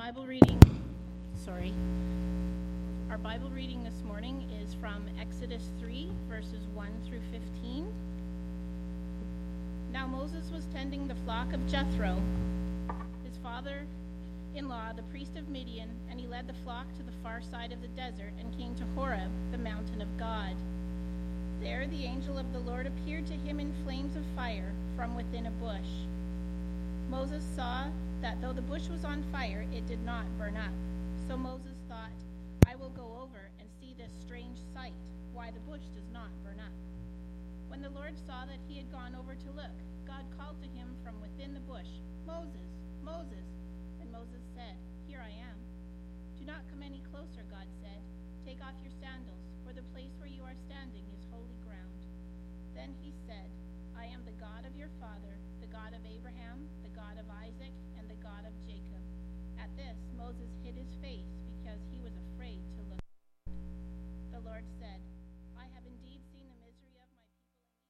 Bible reading, sorry. Our Bible reading this morning is from Exodus 3, verses 1 through 15. Now Moses was tending the flock of Jethro, his father in law, the priest of Midian, and he led the flock to the far side of the desert and came to Horeb, the mountain of God. There the angel of the Lord appeared to him in flames of fire from within a bush. Moses saw that though the bush was on fire, it did not burn up. So Moses thought, I will go over and see this strange sight, why the bush does not burn up. When the Lord saw that he had gone over to look, God called to him from within the bush, Moses, Moses. And Moses said, Here I am. Do not come any closer, God said. Take off your sandals, for the place where you are standing is holy ground. Then he said, I am the God of your father, the God of Abraham, the God of Isaac, and the God of Jacob. At this, Moses hid his face because he was afraid to look. The Lord said, I have indeed seen the misery of my people in Egypt.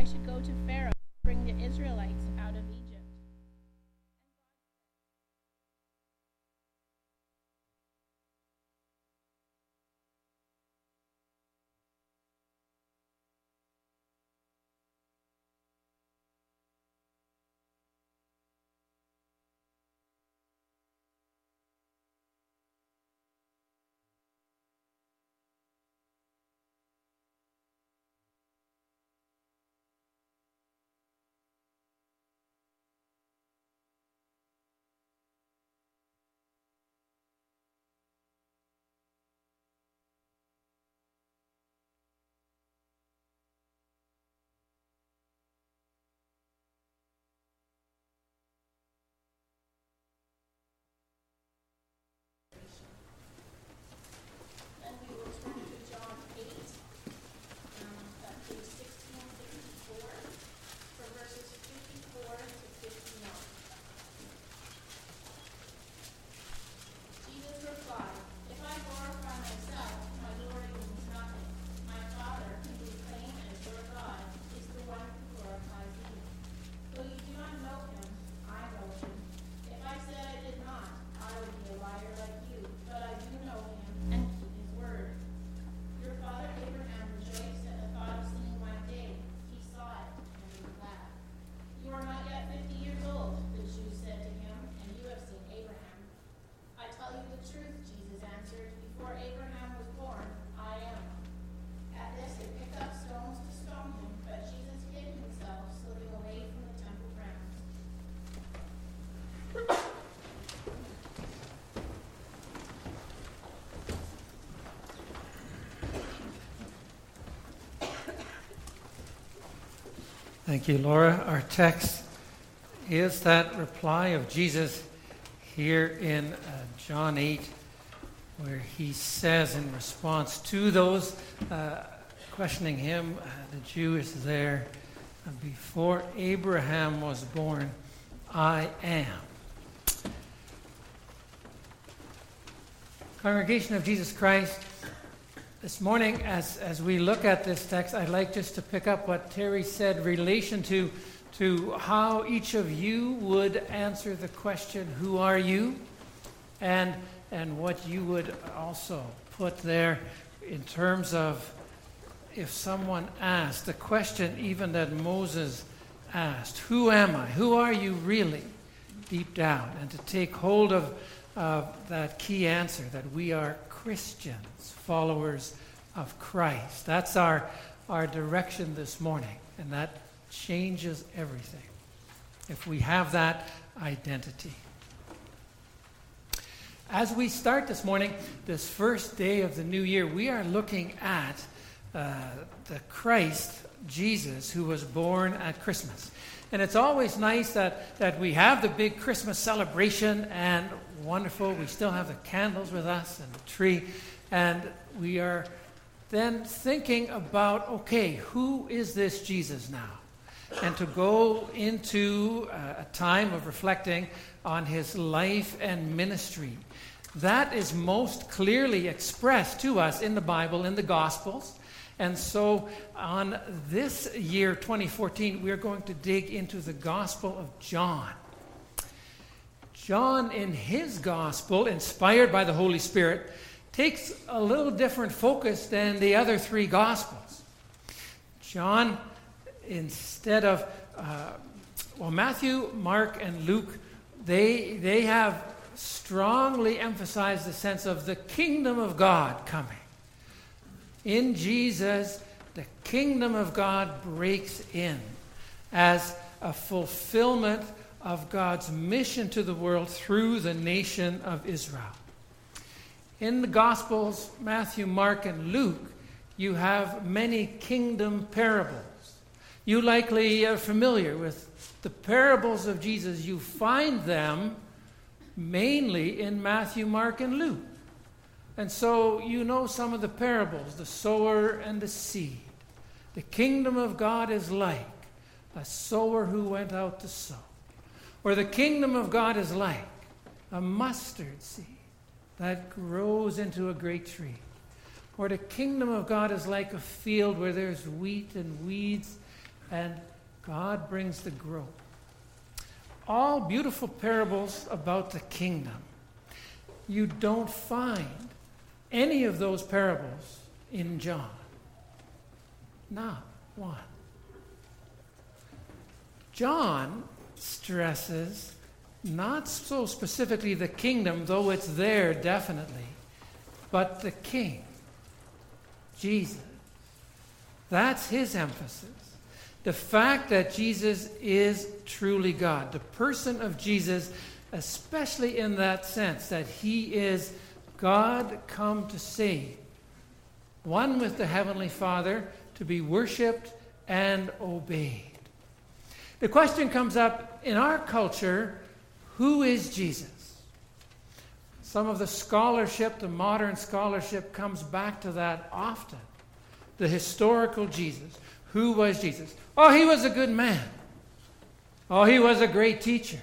I should go to Pharaoh bring the Israelites out of Egypt. Thank you, Laura. Our text is that reply of Jesus here in uh, John 8, where he says, in response to those uh, questioning him, uh, the Jew is there, uh, before Abraham was born, I am. Congregation of Jesus Christ, this morning, as, as we look at this text, I'd like just to pick up what Terry said relation to, to how each of you would answer the question, Who are you? And, and what you would also put there in terms of if someone asked, the question even that Moses asked, Who am I? Who are you really? Deep down. And to take hold of uh, that key answer that we are Christians, followers of Christ. That's our, our direction this morning, and that changes everything if we have that identity. As we start this morning, this first day of the new year, we are looking at uh, the Christ, Jesus, who was born at Christmas. And it's always nice that, that we have the big Christmas celebration and wonderful. We still have the candles with us and the tree. And we are then thinking about okay, who is this Jesus now? And to go into uh, a time of reflecting on his life and ministry. That is most clearly expressed to us in the Bible, in the Gospels. And so, on this year, 2014, we're going to dig into the Gospel of John. John, in his Gospel, inspired by the Holy Spirit, takes a little different focus than the other three Gospels. John, instead of, uh, well, Matthew, Mark, and Luke, they, they have strongly emphasized the sense of the kingdom of God coming. In Jesus, the kingdom of God breaks in as a fulfillment of God's mission to the world through the nation of Israel. In the Gospels, Matthew, Mark, and Luke, you have many kingdom parables. You likely are familiar with the parables of Jesus. You find them mainly in Matthew, Mark, and Luke. And so you know some of the parables the sower and the seed. The kingdom of God is like a sower who went out to sow. Or the kingdom of God is like a mustard seed that grows into a great tree. Or the kingdom of God is like a field where there's wheat and weeds, and God brings the growth. All beautiful parables about the kingdom. You don't find any of those parables in John. Not one. John stresses not so specifically the kingdom, though it's there definitely, but the king, Jesus. That's his emphasis. The fact that Jesus is truly God. The person of Jesus, especially in that sense, that he is God come to save, one with the Heavenly Father, to be worshiped and obeyed. The question comes up in our culture who is Jesus? Some of the scholarship, the modern scholarship, comes back to that often. The historical Jesus. Who was Jesus? Oh, he was a good man. Oh, he was a great teacher.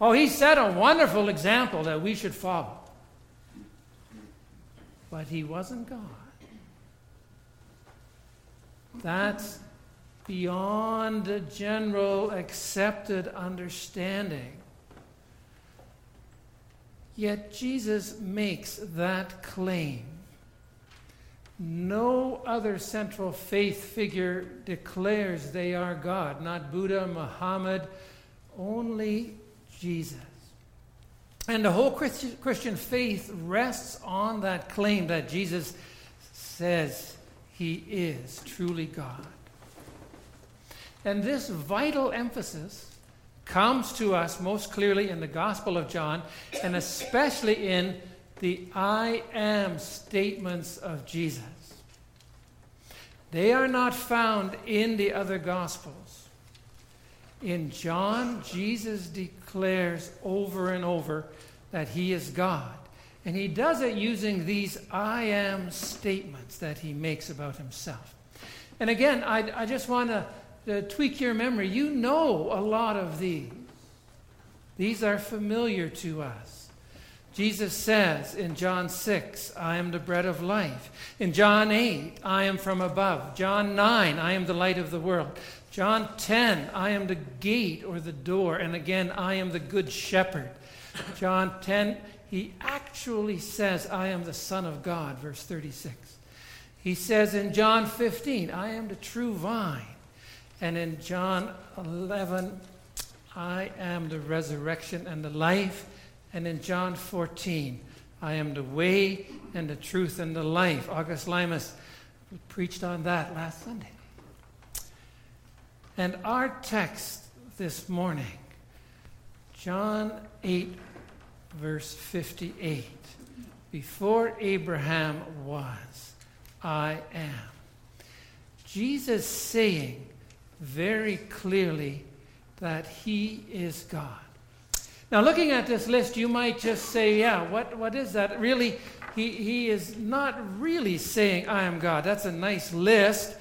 Oh, he set a wonderful example that we should follow but he wasn't God. That's beyond the general accepted understanding. Yet Jesus makes that claim. No other central faith figure declares they are God, not Buddha, Muhammad, only Jesus. And the whole Christian faith rests on that claim that Jesus says he is truly God. And this vital emphasis comes to us most clearly in the Gospel of John, and especially in the I am statements of Jesus. They are not found in the other Gospels. In John, Jesus declares over and over that he is God. And he does it using these I am statements that he makes about himself. And again, I, I just want to Uh, tweak your memory. You know a lot of these, these are familiar to us. Jesus says in John 6, I am the bread of life. In John 8, I am from above. John 9, I am the light of the world. John 10, I am the gate or the door. And again, I am the good shepherd. John 10, he actually says, I am the Son of God, verse 36. He says in John 15, I am the true vine. And in John 11, I am the resurrection and the life. And in John 14, I am the way and the truth and the life. August Limas preached on that last Sunday. And our text this morning, John 8, verse 58. Before Abraham was, I am. Jesus saying very clearly that he is God. Now, looking at this list, you might just say, yeah, what, what is that? Really, he, he is not really saying, I am God. That's a nice list,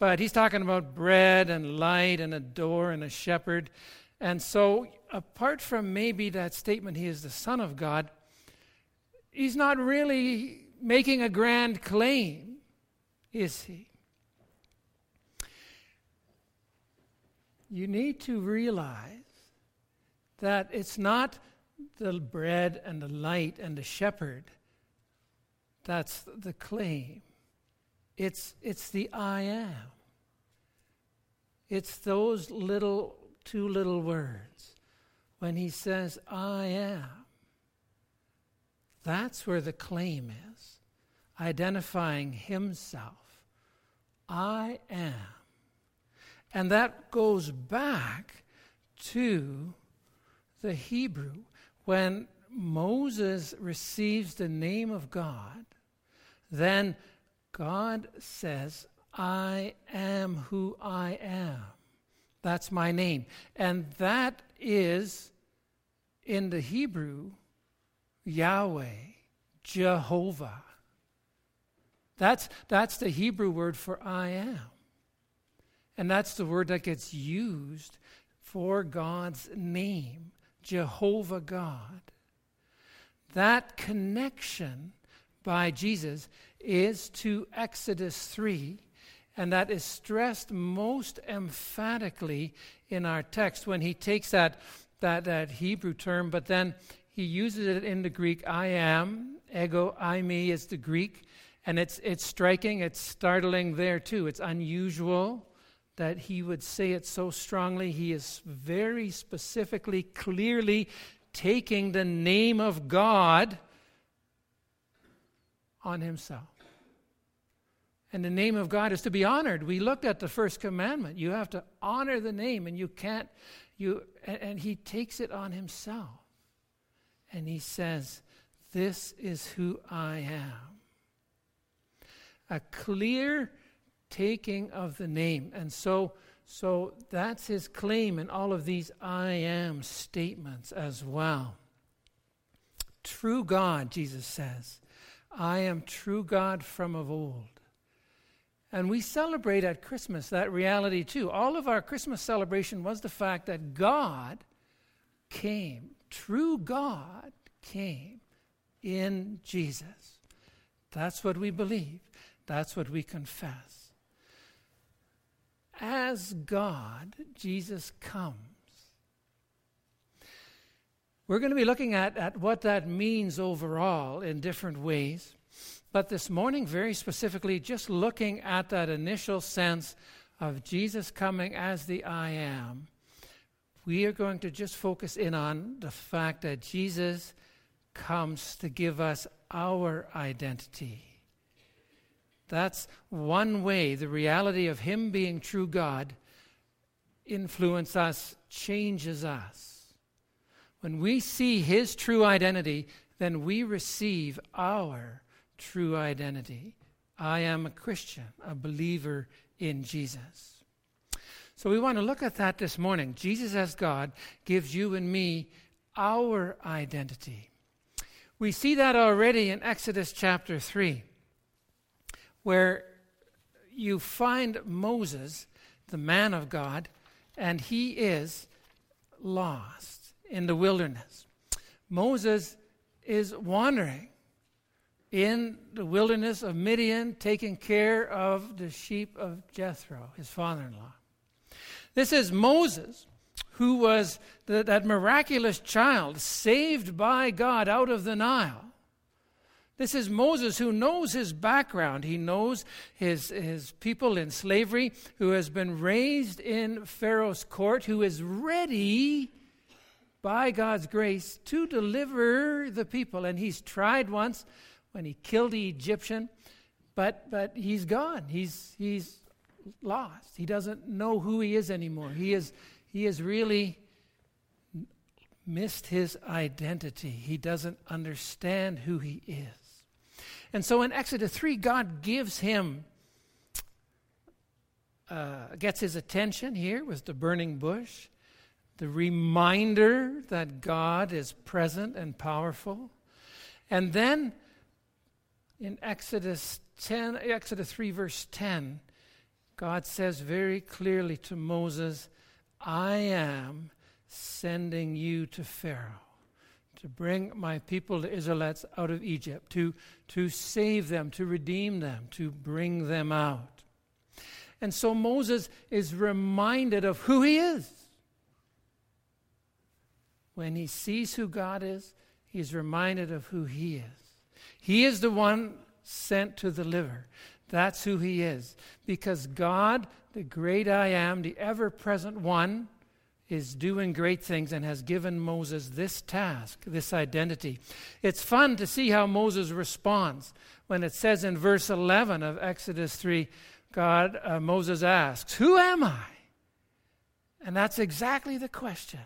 but he's talking about bread and light and a door and a shepherd. And so, apart from maybe that statement, he is the Son of God, he's not really making a grand claim, is he? You need to realize that it's not the bread and the light and the shepherd that's the claim. It's, it's the I am. It's those little, two little words. When he says, I am, that's where the claim is. Identifying himself. I am. And that goes back to the Hebrew, when Moses receives the name of God, then God says, I am who I am. That's my name. And that is, in the Hebrew, Yahweh, Jehovah. That's, that's the Hebrew word for I am. And that's the word that gets used for God's name. Jehovah God. That connection by Jesus is to Exodus 3, and that is stressed most emphatically in our text when he takes that, that, that Hebrew term, but then he uses it in the Greek I am, ego, eimi is the Greek, and it's, it's striking, it's startling there too. It's unusual that he would say it so strongly. He is very specifically, clearly taking the name of God on himself. And the name of God is to be honored. We looked at the first commandment. You have to honor the name, and you can't, you, and, and he takes it on himself. And he says, This is who I am. A clear taking of the name. And so, so that's his claim in all of these I am statements as well. True God, Jesus says, I am true God from of old. And we celebrate at Christmas that reality too. All of our Christmas celebration was the fact that God came, true God came in Jesus. That's what we believe. That's what we confess as God, Jesus comes. We're going to be looking at, at what that means overall in different ways. But this morning, very specifically, just looking at that initial sense of Jesus coming as the I am, we are going to just focus in on the fact that Jesus comes to give us our identity. That's one way the reality of Him being true God influences us, changes us. When we see His true identity, then we receive our true identity. I am a Christian, a believer in Jesus. So we want to look at that this morning. Jesus as God gives you and me our identity. We see that already in Exodus chapter 3 where you find Moses, the man of God, and he is lost in the wilderness. Moses is wandering in the wilderness of Midian, taking care of the sheep of Jethro, his father in law. This is Moses, who was the, that miraculous child saved by God out of the Nile. This is Moses who knows his background. He knows his, his people in slavery, who has been raised in Pharaoh's court, who is ready by God's grace to deliver the people. And he's tried once when he killed the Egyptian, but, but he's gone. He's, he's lost. He doesn't know who he is anymore. He is, he is really missed his identity. He doesn't understand who he is. And so in Exodus 3, God gives him, uh, gets his attention here with the burning bush, the reminder that God is present and powerful. And then in Exodus 10, Exodus 3, verse 10, God says very clearly to Moses, I am sending you to Pharaoh to bring my people, the Israelites, out of Egypt, to, to save them, to redeem them, to bring them out. And so Moses is reminded of who he is. When he sees who God is, he's reminded of who he is. He is the one sent to deliver. That's who he is. Because God, the great I am, the ever present one, is doing great things and has given Moses this task, this identity. It's fun to see how Moses responds when it says in verse 11 of Exodus 3 God, uh, Moses asks, Who am I? And that's exactly the question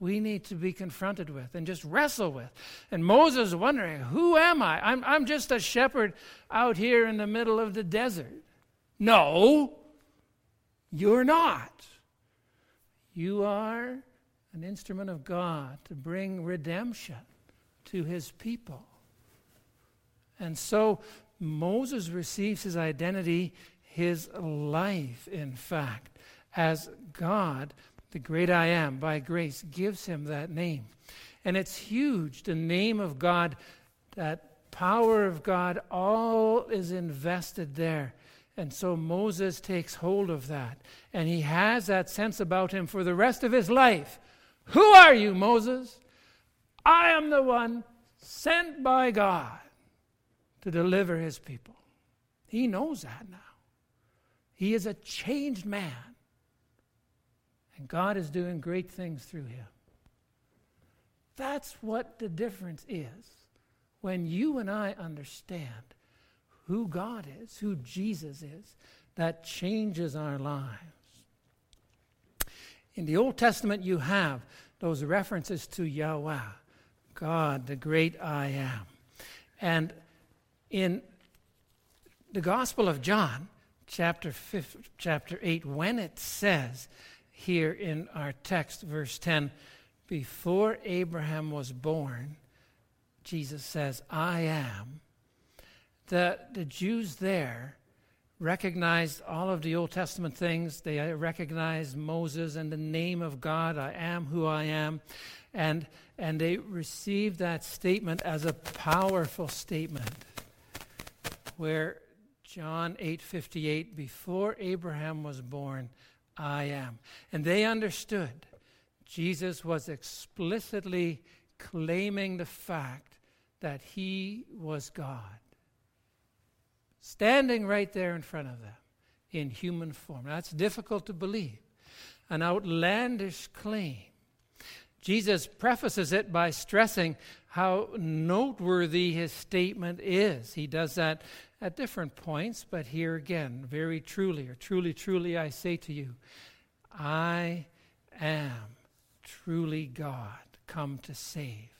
we need to be confronted with and just wrestle with. And Moses is wondering, Who am I? I'm, I'm just a shepherd out here in the middle of the desert. No, you're not. You are an instrument of God to bring redemption to his people. And so Moses receives his identity, his life, in fact, as God, the great I am, by grace, gives him that name. And it's huge. The name of God, that power of God, all is invested there. And so Moses takes hold of that. And he has that sense about him for the rest of his life. Who are you, Moses? I am the one sent by God to deliver his people. He knows that now. He is a changed man. And God is doing great things through him. That's what the difference is when you and I understand who God is, who Jesus is, that changes our lives. In the Old Testament, you have those references to Yahweh, God, the great I am. And in the Gospel of John, chapter, 5, chapter 8, when it says here in our text, verse 10, before Abraham was born, Jesus says, I am the, the Jews there recognized all of the Old Testament things. They recognized Moses and the name of God, I am who I am. And, and they received that statement as a powerful statement where John 8:58 before Abraham was born I am and they understood Jesus was explicitly claiming the fact that he was God standing right there in front of them in human form. Now, That's difficult to believe, an outlandish claim. Jesus prefaces it by stressing how noteworthy his statement is. He does that at different points, but here again, very truly, or truly, truly, I say to you, I am truly God, come to save.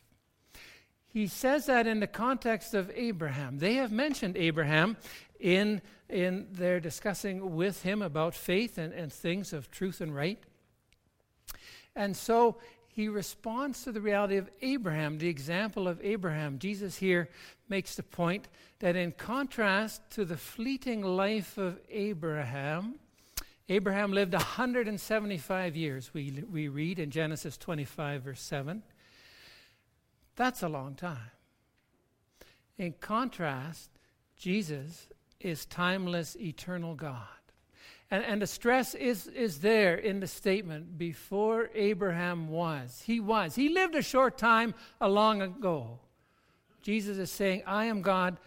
He says that in the context of Abraham. They have mentioned Abraham in, in their discussing with him about faith and, and things of truth and right. And so he responds to the reality of Abraham, the example of Abraham. Jesus here makes the point that in contrast to the fleeting life of Abraham, Abraham lived 175 years, we, we read in Genesis 25, verse 7. That's a long time. In contrast, Jesus is timeless, eternal God. And, and the stress is, is there in the statement before Abraham was. He was. He lived a short time a long ago. Jesus is saying, I am God,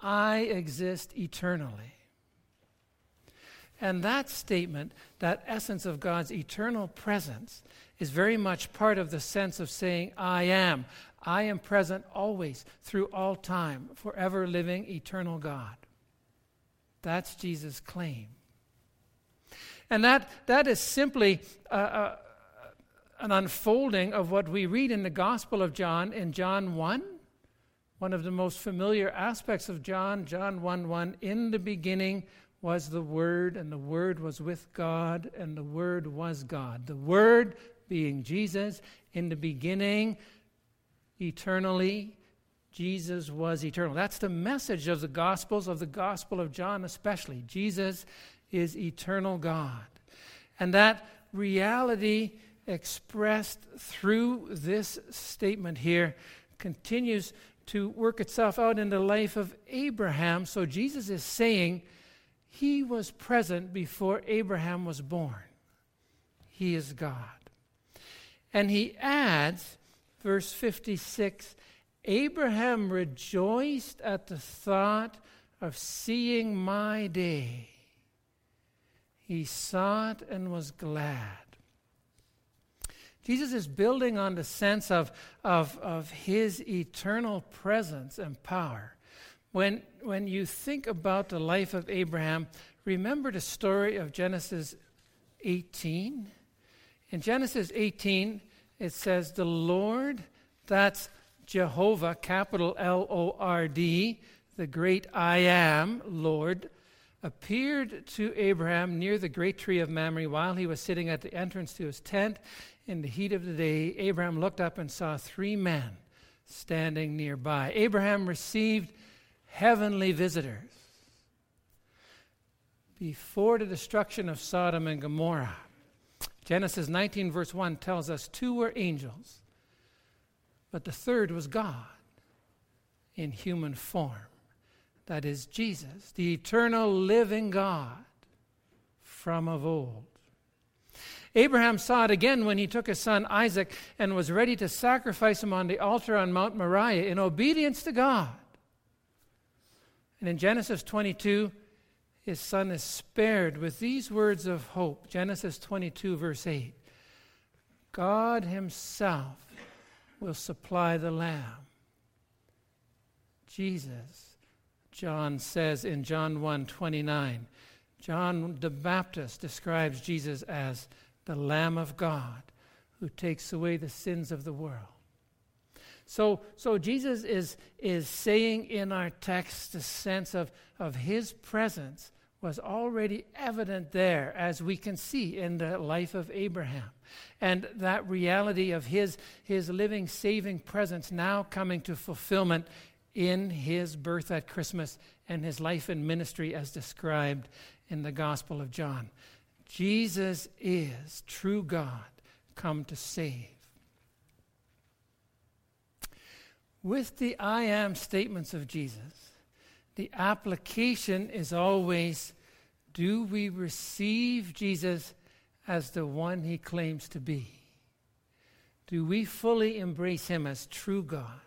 I exist eternally. And that statement, that essence of God's eternal presence, is very much part of the sense of saying, I am. I am present always, through all time, forever living, eternal God. That's Jesus' claim. And that, that is simply uh, uh, an unfolding of what we read in the Gospel of John in John 1, one of the most familiar aspects of John, John 1 1. In the beginning was the Word, and the Word was with God, and the Word was God. The Word being Jesus, in the beginning, eternally, Jesus was eternal. That's the message of the Gospels, of the Gospel of John especially. Jesus is eternal God. And that reality expressed through this statement here continues to work itself out in the life of Abraham. So Jesus is saying he was present before Abraham was born. He is God. And he adds, verse 56 Abraham rejoiced at the thought of seeing my day. He saw it and was glad. Jesus is building on the sense of, of, of his eternal presence and power. When, when you think about the life of Abraham, remember the story of Genesis 18? In Genesis 18, it says, The Lord, that's Jehovah, capital L O R D, the great I am, Lord, appeared to Abraham near the great tree of Mamre while he was sitting at the entrance to his tent in the heat of the day. Abraham looked up and saw three men standing nearby. Abraham received heavenly visitors. Before the destruction of Sodom and Gomorrah, Genesis 19, verse 1 tells us two were angels, but the third was God in human form. That is Jesus, the eternal living God from of old. Abraham saw it again when he took his son Isaac and was ready to sacrifice him on the altar on Mount Moriah in obedience to God. And in Genesis 22, his son is spared with these words of hope. Genesis 22, verse 8 God Himself will supply the lamb. Jesus John says in John 1 29. John the Baptist describes Jesus as the Lamb of God who takes away the sins of the world. So, so Jesus is, is saying in our text the sense of, of his presence was already evident there, as we can see in the life of Abraham. And that reality of his, his living, saving presence now coming to fulfillment in his birth at Christmas and his life and ministry as described in the Gospel of John. Jesus is true God come to save. With the I am statements of Jesus, the application is always do we receive Jesus as the one he claims to be? Do we fully embrace him as true God?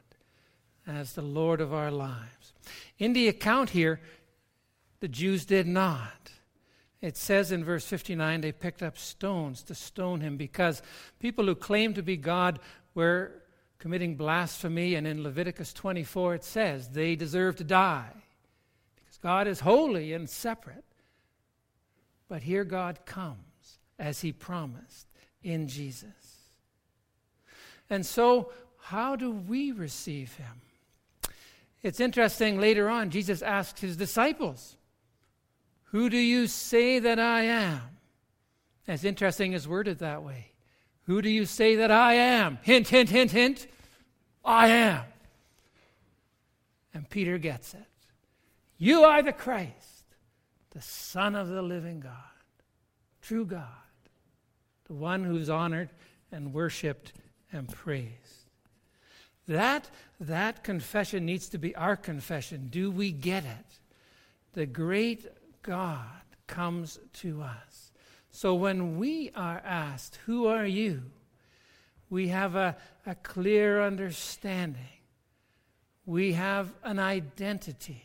as the Lord of our lives. In the account here, the Jews did not. It says in verse 59 they picked up stones to stone him because people who claim to be God were committing blasphemy, and in Leviticus 24 it says they deserve to die because God is holy and separate. But here God comes as he promised in Jesus. And so, how do we receive him? It's interesting, later on, Jesus asked his disciples, Who do you say that I am? It's interesting it's worded that way. Who do you say that I am? Hint, hint, hint, hint. I am. And Peter gets it. You are the Christ, the Son of the living God, true God, the one who's honored and worshiped and praised. That, that confession needs to be our confession. Do we get it? The great God comes to us. So when we are asked, Who are you? we have a, a clear understanding. We have an identity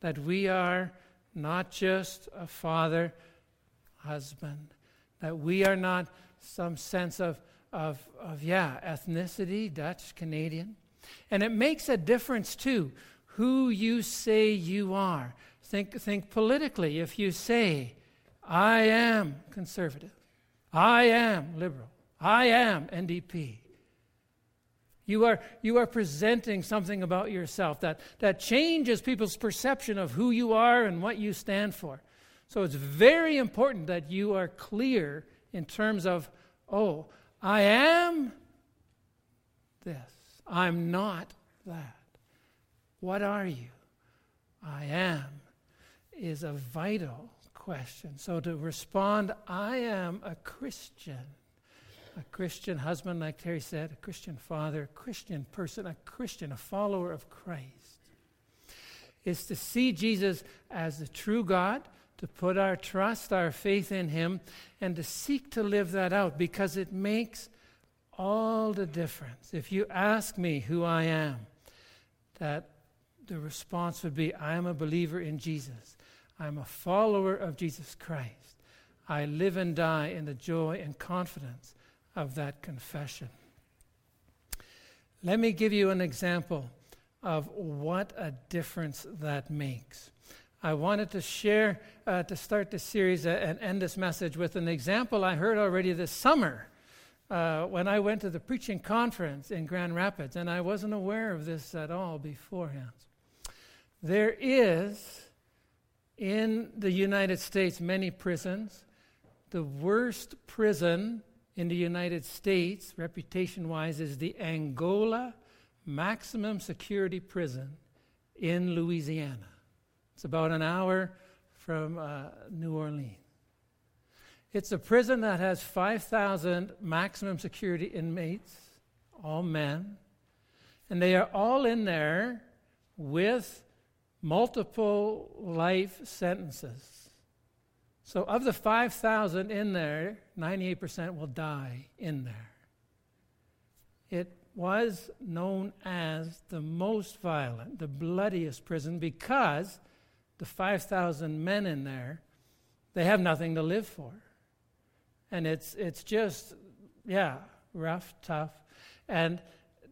that we are not just a father, husband, that we are not some sense of of, of yeah, ethnicity, Dutch, Canadian. And it makes a difference, too, who you say you are. Think, think politically. If you say, I am conservative, I am liberal, I am NDP, You are, you are presenting something about yourself that, that changes people's perception of who you are and what you stand for. So it's very important that you are clear in terms of, oh, I am this. I'm not that. What are you? I am is a vital question. So to respond, I am a Christian a Christian husband, like Terry said, a Christian father, a Christian person, a Christian, a follower of Christ, is to see Jesus as the true God, to put our trust, our faith in Him, and to seek to live that out because it makes all the difference. If you ask me who I am, that the response would be I am a believer in Jesus. I'm a follower of Jesus Christ. I live and die in the joy and confidence of that confession. Let me give you an example of what a difference that makes. I wanted to share, uh, to start this series uh, and end this message with an example I heard already this summer uh, when I went to the preaching conference in Grand Rapids, and I wasn't aware of this at all beforehand. There is in the United States many prisons. The worst prison in the United States, reputation wise, is the Angola Maximum Security Prison in Louisiana. It's about an hour from uh, New Orleans. It's a prison that has 5,000 maximum security inmates, all men, and they are all in there with multiple life sentences. So, of the 5,000 in there, 98% will die in there. It was known as the most violent, the bloodiest prison because the 5,000 men in there, they have nothing to live for. And it's, it's just, yeah, rough, tough. And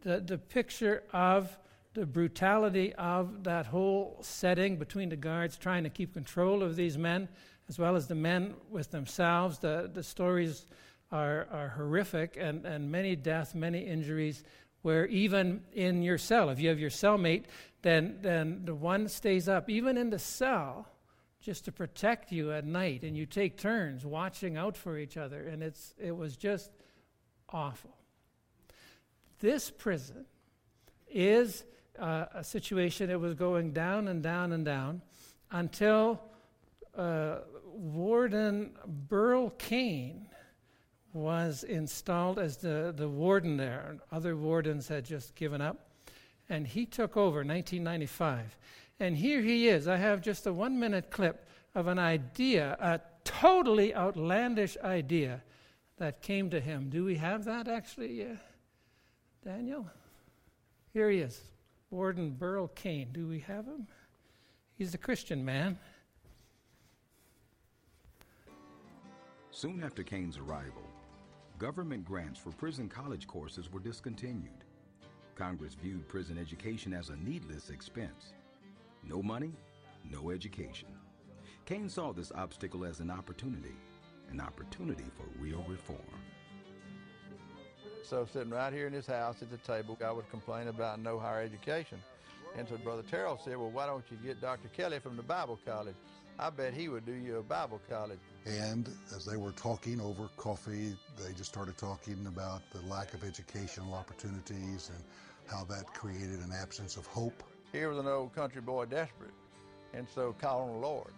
the, the picture of the brutality of that whole setting between the guards trying to keep control of these men as well as the men with themselves. The, the stories are, are horrific and, and many deaths, many injuries, where even in your cell, if you have your cellmate, then, then the one stays up, even in the cell, just to protect you at night. And you take turns watching out for each other. And it's, it was just awful. This prison is uh, a situation that was going down and down and down until uh, Warden Burl Cain was installed as the, the warden there. Other wardens had just given up. And he took over 1995. And here he is. I have just a one minute clip of an idea, a totally outlandish idea that came to him. Do we have that actually, uh, Daniel? Here he is, Warden Burl Cain. Do we have him? He's a Christian man. Soon after Cain's arrival, government grants for prison college courses were discontinued. Congress viewed prison education as a needless expense. No money, no education. Cain saw this obstacle as an opportunity, an opportunity for real reform. So sitting right here in his house at the table, I would complain about no higher education. And so Brother Terrell said, well, why don't you get Dr. Kelly from the Bible College? I bet he would do you a Bible college. And as they were talking over coffee, they just started talking about the lack of educational opportunities and how that created an absence of hope. Here was an old country boy desperate, and so call on the Lord.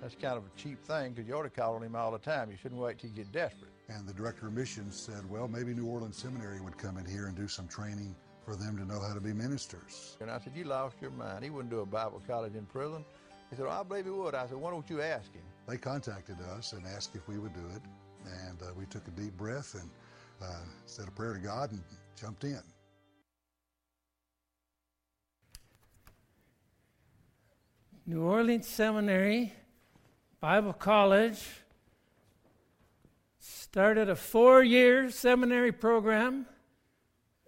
That's kind of a cheap thing because you ought to call on him all the time. You shouldn't wait till you get desperate. And the director of missions said, well, maybe New Orleans Seminary would come in here and do some training for them to know how to be ministers. And I said, you lost your mind. He wouldn't do a Bible college in prison. He said, well, I believe he would. I said, why don't you ask him? They contacted us and asked if we would do it. And uh, we took a deep breath and uh, said a prayer to God and jumped in. New Orleans Seminary, Bible College, started a four year seminary program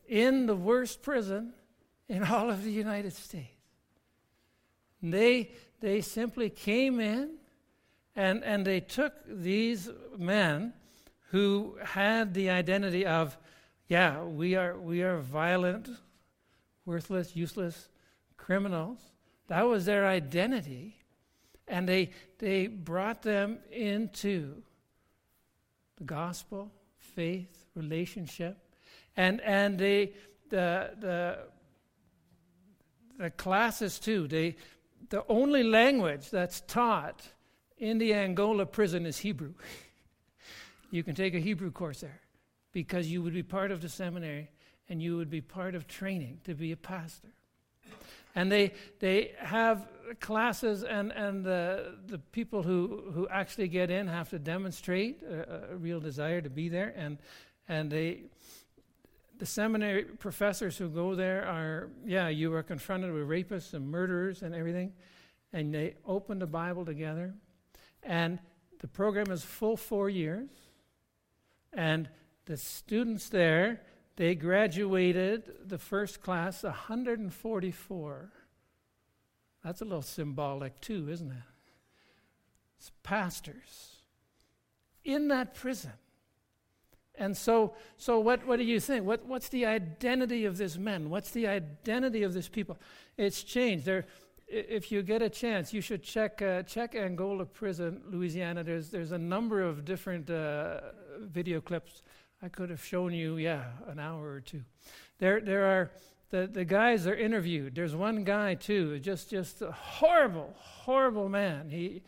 in the worst prison in all of the United States. They, they simply came in and, and they took these men who had the identity of, yeah, we are, we are violent, worthless, useless criminals. That was their identity. And they, they brought them into the gospel, faith, relationship. And, and they, the, the, the classes too, they, the only language that's taught in the Angola prison is Hebrew. you can take a Hebrew course there because you would be part of the seminary and you would be part of training to be a pastor. And they, they have classes, and, and the, the people who, who actually get in have to demonstrate a, a real desire to be there. And, and they, the seminary professors who go there are, yeah, you are confronted with rapists and murderers and everything. And they open the Bible together. And the program is full four years. And the students there, they graduated the first class 144. That's a little symbolic too, isn't it? It's pastors in that prison. And so, so what, what do you think? What, what's the identity of this men? What's the identity of this people? It's changed. There, if you get a chance, you should check uh, check Angola Prison, Louisiana. There's there's a number of different uh, video clips I could have shown you, yeah, an hour or two. There, there are the, the guys are interviewed. There's one guy too, just just a horrible, horrible man. He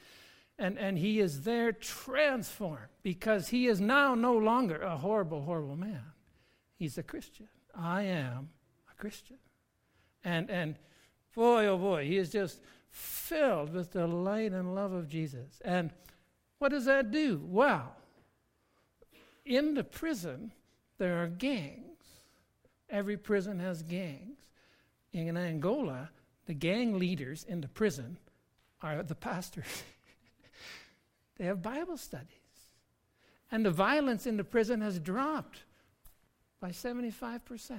and, and he is there transformed because he is now no longer a horrible, horrible man. He's a Christian. I am a Christian. And and boy, oh boy, he is just filled with the light and love of Jesus. And what does that do? Well, in the prison, there are gangs. Every prison has gangs. In Angola, the gang leaders in the prison are the pastors. they have Bible studies. And the violence in the prison has dropped by 75%.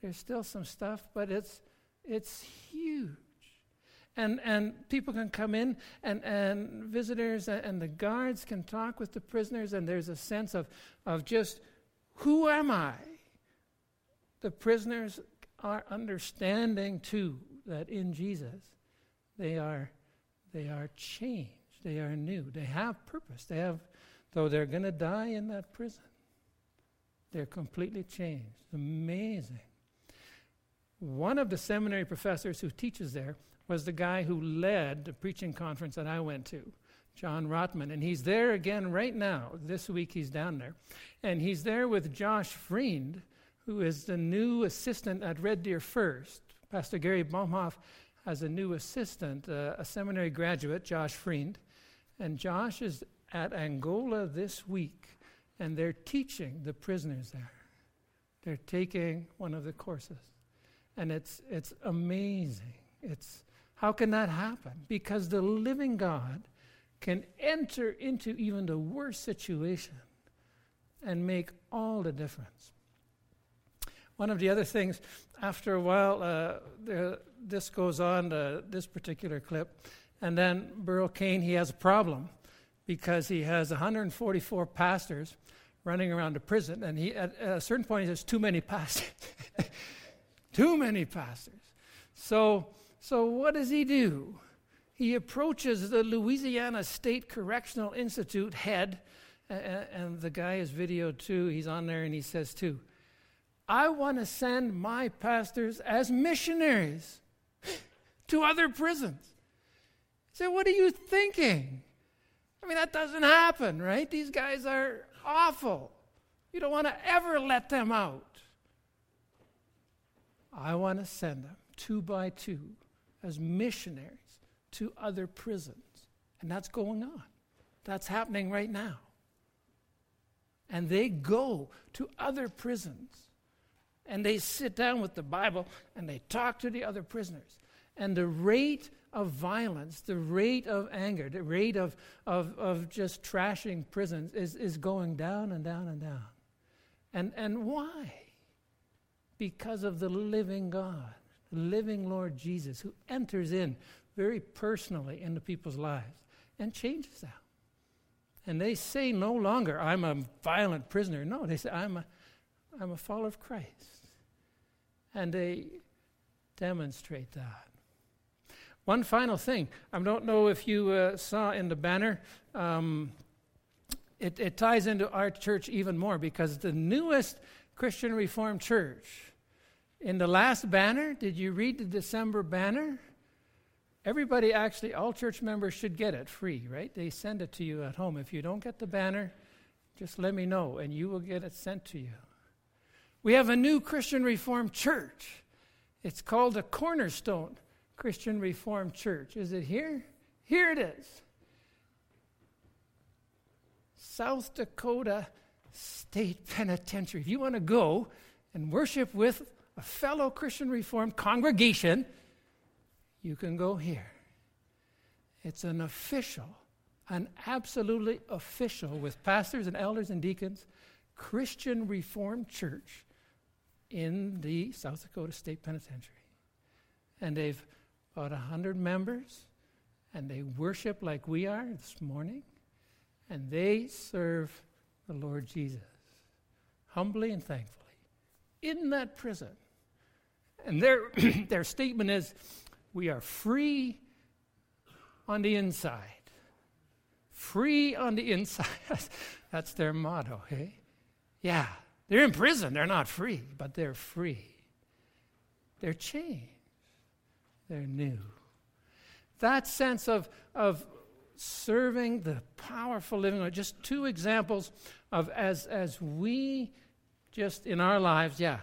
There's still some stuff, but it's, it's huge and, and people can come in and, and visitors and, the guards can talk with the prisoners and there's a sense of, of just who am i? The prisoners are understanding too that in jesus they are they are changed. They are new. They have purpose. They have though they're going to die in that prison they're completely changed. Amazing. One of the seminary professors who teaches there was the guy who led the preaching conference that I went to, John Rottman. And he's there again right now. This week he's down there. And he's there with Josh Freend, who is the new assistant at Red Deer First. Pastor Gary Baumhoff has a new assistant, uh, a seminary graduate, Josh Freend. And Josh is at Angola this week, and they're teaching the prisoners there. They're taking one of the courses. And it's, it's amazing. It's, how can that happen? Because the living God can enter into even the worst situation and make all the difference. One of the other things, after a while, uh, this goes on, this particular clip, and then Burl Cain, he has a problem because he has 144 pastors running around the prison, and he, at, at a certain point, he says, too many pastors. too many pastors. So so, what does he do? He approaches the Louisiana State Correctional Institute head, and the guy is videoed too. He's on there and he says, too, I want to send my pastors as missionaries to other prisons. He said, What are you thinking? I mean, that doesn't happen, right? These guys are awful. You don't want to ever let them out. I want to send them two by two as missionaries to other prisons. And that's going on. That's happening right now. And they go to other prisons and they sit down with the Bible and they talk to the other prisoners. And the rate of violence, the rate of anger, the rate of, of, of just trashing prisons is, is going down and down and down. And, and why? Because of the living God living Lord Jesus who enters in very personally into people's lives and changes them. And they say no longer, I'm a violent prisoner. No, they say, I'm a, I'm a follower of Christ. And they demonstrate that. One final thing. I don't know if you uh, saw in the banner, um, it, it ties into our church even more because the newest Christian Reformed Church, in the last banner, did you read the December banner? Everybody, actually, all church members should get it free, right? They send it to you at home. If you don't get the banner, just let me know and you will get it sent to you. We have a new Christian Reformed Church. It's called the Cornerstone Christian Reformed Church. Is it here? Here it is. South Dakota State Penitentiary. If you want to go and worship with a fellow Christian Reformed congregation, you can go here. It's an official, an absolutely official, with pastors and elders and deacons, Christian Reformed church in the South Dakota State Penitentiary. And they've about 100 members, and they worship like we are this morning, and they serve the Lord Jesus humbly and thankfully in that prison. And their, their statement is we are free on the inside. Free on the inside. That's their motto, hey? Yeah, they're in prison. They're not free, but they're free. They're changed. They're new. That sense of, of serving the powerful living, just two examples of as, as we just in our lives, yeah,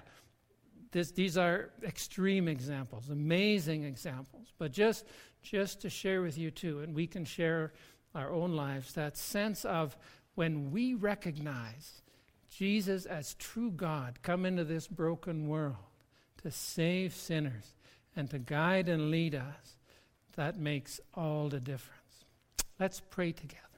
this, these are extreme examples, amazing examples, but just, just to share with you too, and we can share our own lives, that sense of when we recognize Jesus as true God come into this broken world to save sinners and to guide and lead us, that makes all the difference. Let's pray together.